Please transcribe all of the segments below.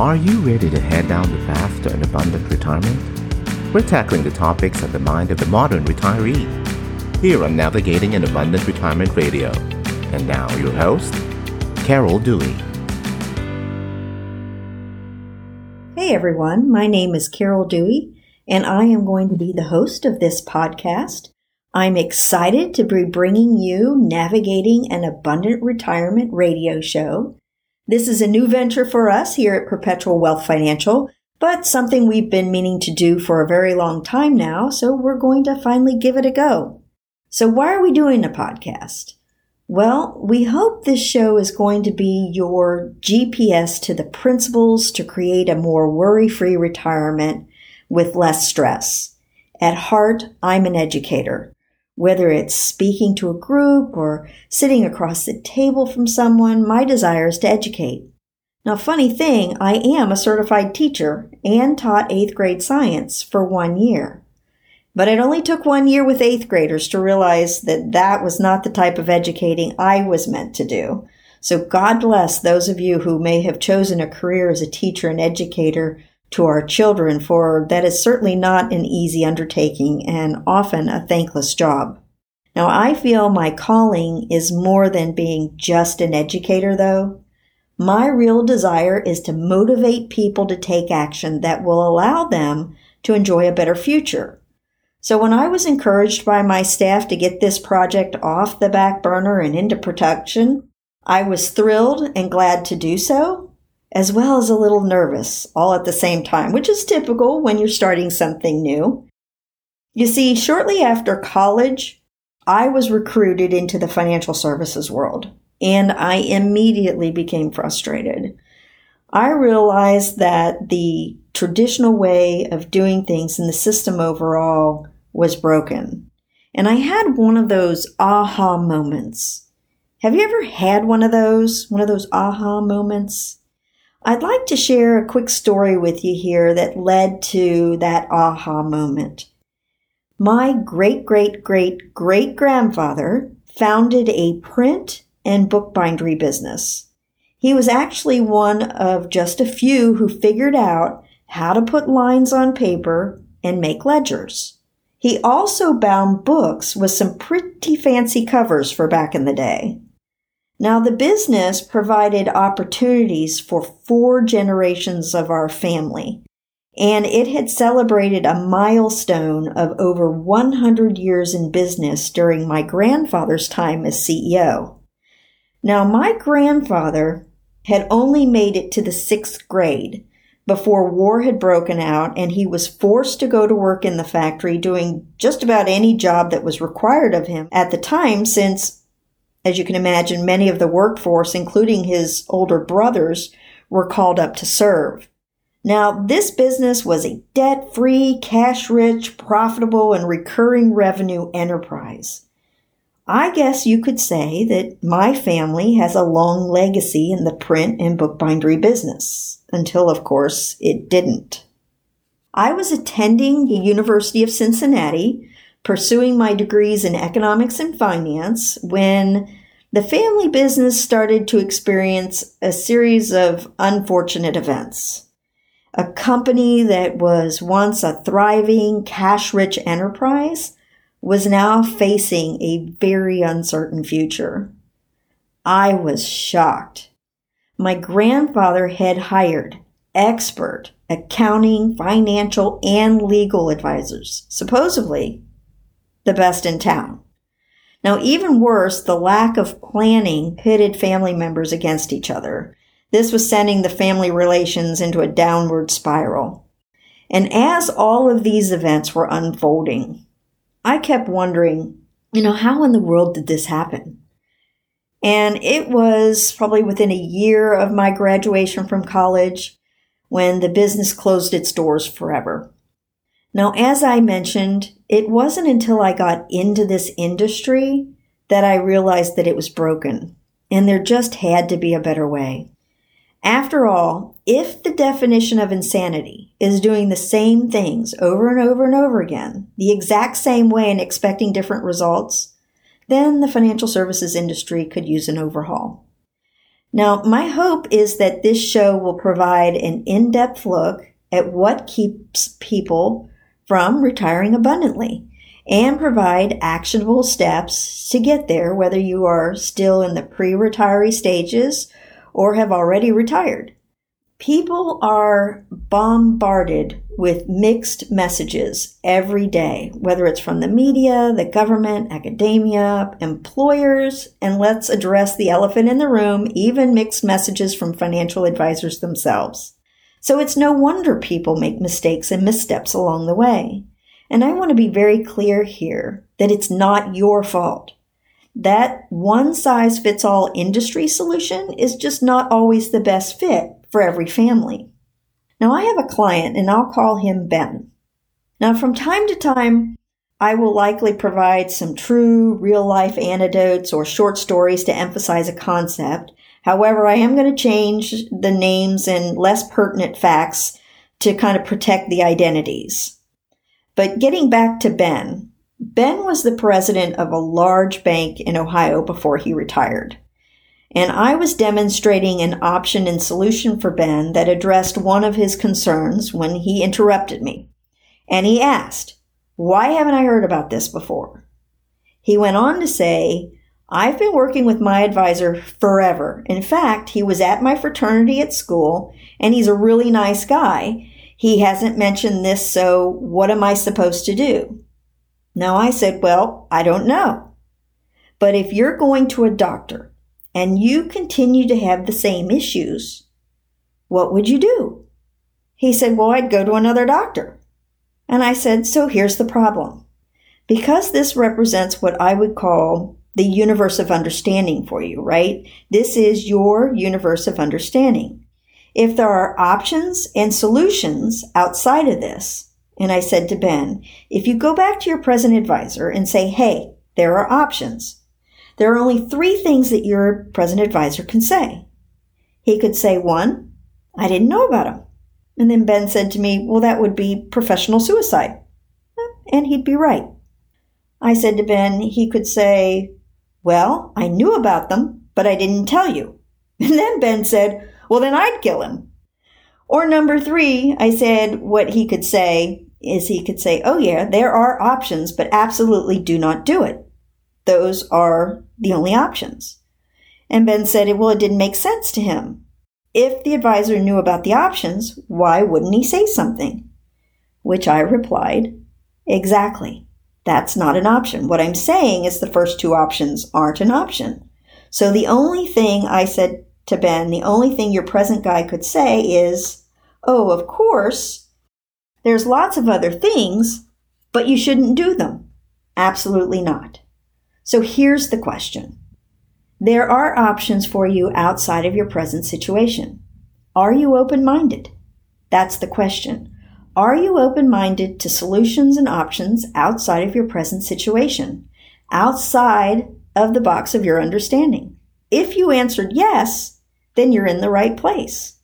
Are you ready to head down the path to an abundant retirement? We're tackling the topics of the mind of the modern retiree here on Navigating an Abundant Retirement Radio. And now, your host, Carol Dewey. Hey everyone, my name is Carol Dewey, and I am going to be the host of this podcast. I'm excited to be bringing you Navigating an Abundant Retirement radio show. This is a new venture for us here at Perpetual Wealth Financial, but something we've been meaning to do for a very long time now, so we're going to finally give it a go. So why are we doing a podcast? Well, we hope this show is going to be your GPS to the principles to create a more worry-free retirement with less stress. At heart, I'm an educator whether it's speaking to a group or sitting across the table from someone, my desire is to educate. Now, funny thing, I am a certified teacher and taught eighth grade science for one year. But it only took one year with eighth graders to realize that that was not the type of educating I was meant to do. So God bless those of you who may have chosen a career as a teacher and educator to our children, for that is certainly not an easy undertaking and often a thankless job. Now, I feel my calling is more than being just an educator, though. My real desire is to motivate people to take action that will allow them to enjoy a better future. So when I was encouraged by my staff to get this project off the back burner and into production, I was thrilled and glad to do so as well as a little nervous all at the same time, which is typical when you're starting something new. You see, shortly after college, I was recruited into the financial services world and I immediately became frustrated. I realized that the traditional way of doing things in the system overall was broken. And I had one of those aha moments. Have you ever had one of those? One of those aha moments? I'd like to share a quick story with you here that led to that aha moment. My great great great great grandfather founded a print and bookbindery business. He was actually one of just a few who figured out how to put lines on paper and make ledgers. He also bound books with some pretty fancy covers for back in the day. Now, the business provided opportunities for four generations of our family, and it had celebrated a milestone of over 100 years in business during my grandfather's time as CEO. Now, my grandfather had only made it to the sixth grade before war had broken out and he was forced to go to work in the factory doing just about any job that was required of him at the time since as you can imagine, many of the workforce, including his older brothers, were called up to serve. Now, this business was a debt free, cash rich, profitable, and recurring revenue enterprise. I guess you could say that my family has a long legacy in the print and bookbindery business, until, of course, it didn't. I was attending the University of Cincinnati pursuing my degrees in economics and finance when the family business started to experience a series of unfortunate events. A company that was once a thriving, cash rich enterprise was now facing a very uncertain future. I was shocked. My grandfather had hired expert accounting, financial, and legal advisors, supposedly the best in town. Now, even worse, the lack of planning pitted family members against each other. This was sending the family relations into a downward spiral. And as all of these events were unfolding, I kept wondering, you know, how in the world did this happen? And it was probably within a year of my graduation from college when the business closed its doors forever. Now, as I mentioned, it wasn't until I got into this industry that I realized that it was broken and there just had to be a better way. After all, if the definition of insanity is doing the same things over and over and over again, the exact same way and expecting different results, then the financial services industry could use an overhaul. Now, my hope is that this show will provide an in depth look at what keeps people from retiring abundantly and provide actionable steps to get there, whether you are still in the pre retiree stages or have already retired. People are bombarded with mixed messages every day, whether it's from the media, the government, academia, employers, and let's address the elephant in the room, even mixed messages from financial advisors themselves. So it's no wonder people make mistakes and missteps along the way. And I want to be very clear here that it's not your fault. That one size fits all industry solution is just not always the best fit for every family. Now, I have a client and I'll call him Ben. Now, from time to time, I will likely provide some true real life anecdotes or short stories to emphasize a concept. However, I am going to change the names and less pertinent facts to kind of protect the identities. But getting back to Ben, Ben was the president of a large bank in Ohio before he retired and I was demonstrating an option and solution for Ben that addressed one of his concerns when he interrupted me. And he asked, Why haven't I heard about this before? He went on to say, I've been working with my advisor forever. In fact, he was at my fraternity at school, and he's a really nice guy. He hasn't mentioned this, so what am I supposed to do? Now I said, Well, I don't know. But if you're going to a doctor and you continue to have the same issues, what would you do? He said, Well, I'd go to another doctor. And I said, So here's the problem. Because this represents what I would call the universe of understanding for you, right? This is your universe of understanding. If there are options and solutions outside of this, and I said to Ben, if you go back to your present advisor and say, hey, there are options, there are only three things that your present advisor can say. He could say, one, I didn't know about him. And then Ben said to me, well, that would be professional suicide. And he'd be right. I said to Ben, he could say, well, I knew about them, but I didn't tell you. And then Ben said, well, then I'd kill him. Or number three, I said what he could say is he could say, oh yeah, there are options, but absolutely do not do it. Those are the only options. And Ben said, well, it didn't make sense to him. If the advisor knew about the options, why wouldn't he say something? Which I replied, exactly. That's not an option. What I'm saying is the first two options aren't an option. So the only thing I said to Ben, the only thing your present guy could say is, oh, of course, there's lots of other things, but you shouldn't do them. Absolutely not. So here's the question. There are options for you outside of your present situation. Are you open minded? That's the question. Are you open minded to solutions and options outside of your present situation, outside of the box of your understanding? If you answered yes, then you're in the right place.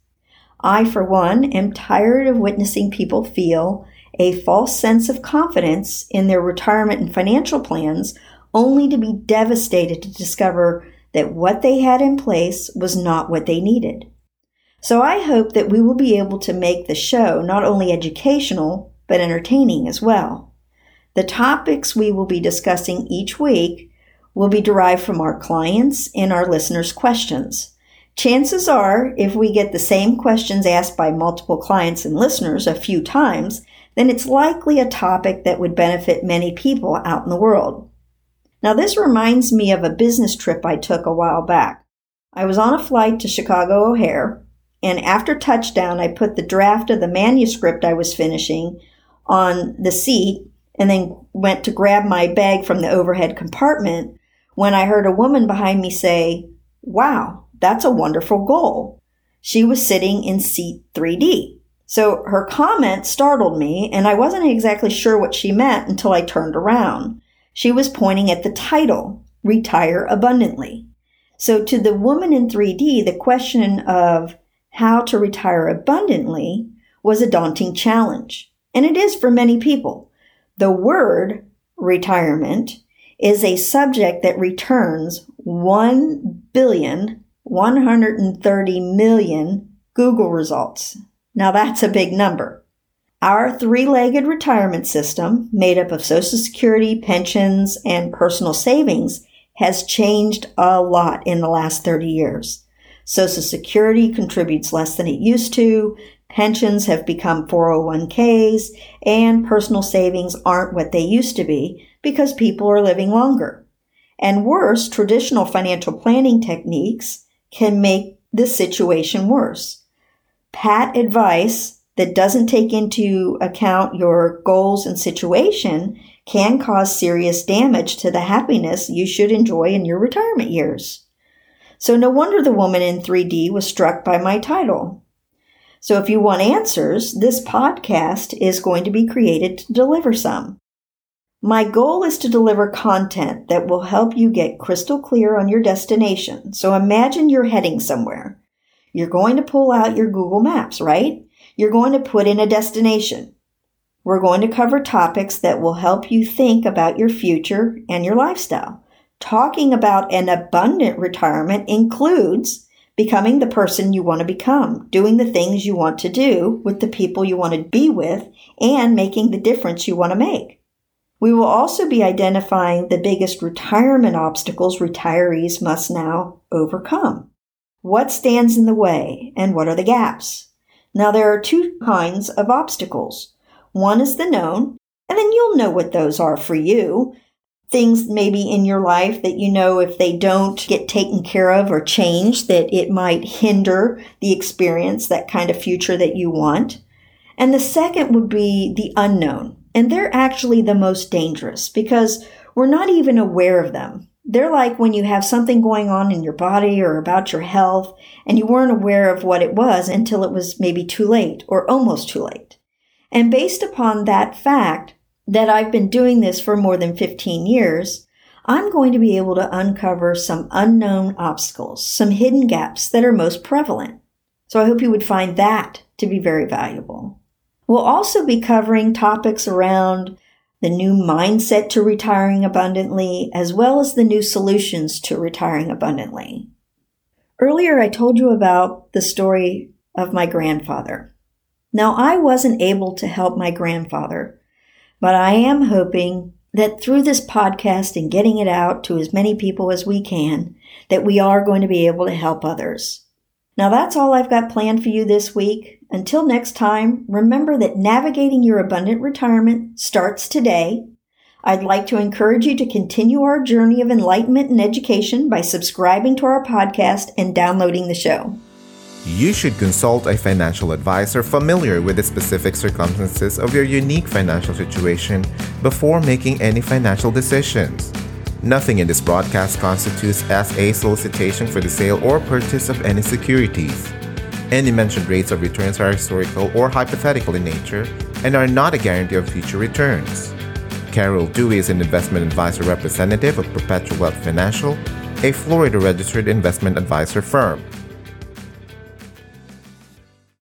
I, for one, am tired of witnessing people feel a false sense of confidence in their retirement and financial plans only to be devastated to discover that what they had in place was not what they needed. So I hope that we will be able to make the show not only educational, but entertaining as well. The topics we will be discussing each week will be derived from our clients and our listeners' questions. Chances are, if we get the same questions asked by multiple clients and listeners a few times, then it's likely a topic that would benefit many people out in the world. Now, this reminds me of a business trip I took a while back. I was on a flight to Chicago O'Hare, and after touchdown, I put the draft of the manuscript I was finishing on the seat and then went to grab my bag from the overhead compartment when I heard a woman behind me say, Wow, that's a wonderful goal. She was sitting in seat 3D. So her comment startled me, and I wasn't exactly sure what she meant until I turned around. She was pointing at the title, Retire Abundantly. So to the woman in 3D, the question of how to retire abundantly was a daunting challenge. And it is for many people. The word retirement is a subject that returns 1 billion 130 million Google results. Now that's a big number. Our three legged retirement system, made up of Social Security, pensions, and personal savings, has changed a lot in the last 30 years. Social Security contributes less than it used to, pensions have become 401ks, and personal savings aren't what they used to be because people are living longer. And worse, traditional financial planning techniques can make the situation worse. Pat advice that doesn't take into account your goals and situation can cause serious damage to the happiness you should enjoy in your retirement years. So no wonder the woman in 3D was struck by my title. So if you want answers, this podcast is going to be created to deliver some. My goal is to deliver content that will help you get crystal clear on your destination. So imagine you're heading somewhere. You're going to pull out your Google Maps, right? You're going to put in a destination. We're going to cover topics that will help you think about your future and your lifestyle. Talking about an abundant retirement includes becoming the person you want to become, doing the things you want to do with the people you want to be with, and making the difference you want to make. We will also be identifying the biggest retirement obstacles retirees must now overcome. What stands in the way and what are the gaps? Now, there are two kinds of obstacles. One is the known, and then you'll know what those are for you. Things maybe in your life that you know if they don't get taken care of or changed, that it might hinder the experience, that kind of future that you want. And the second would be the unknown. And they're actually the most dangerous because we're not even aware of them. They're like when you have something going on in your body or about your health and you weren't aware of what it was until it was maybe too late or almost too late. And based upon that fact that I've been doing this for more than 15 years, I'm going to be able to uncover some unknown obstacles, some hidden gaps that are most prevalent. So I hope you would find that to be very valuable. We'll also be covering topics around the new mindset to retiring abundantly, as well as the new solutions to retiring abundantly. Earlier, I told you about the story of my grandfather. Now, I wasn't able to help my grandfather, but I am hoping that through this podcast and getting it out to as many people as we can, that we are going to be able to help others. Now that's all I've got planned for you this week. Until next time, remember that navigating your abundant retirement starts today. I'd like to encourage you to continue our journey of enlightenment and education by subscribing to our podcast and downloading the show. You should consult a financial advisor familiar with the specific circumstances of your unique financial situation before making any financial decisions. Nothing in this broadcast constitutes as a solicitation for the sale or purchase of any securities. Any mentioned rates of returns are historical or hypothetical in nature and are not a guarantee of future returns. Carol Dewey is an investment advisor representative of Perpetual Wealth Financial, a Florida registered investment advisor firm.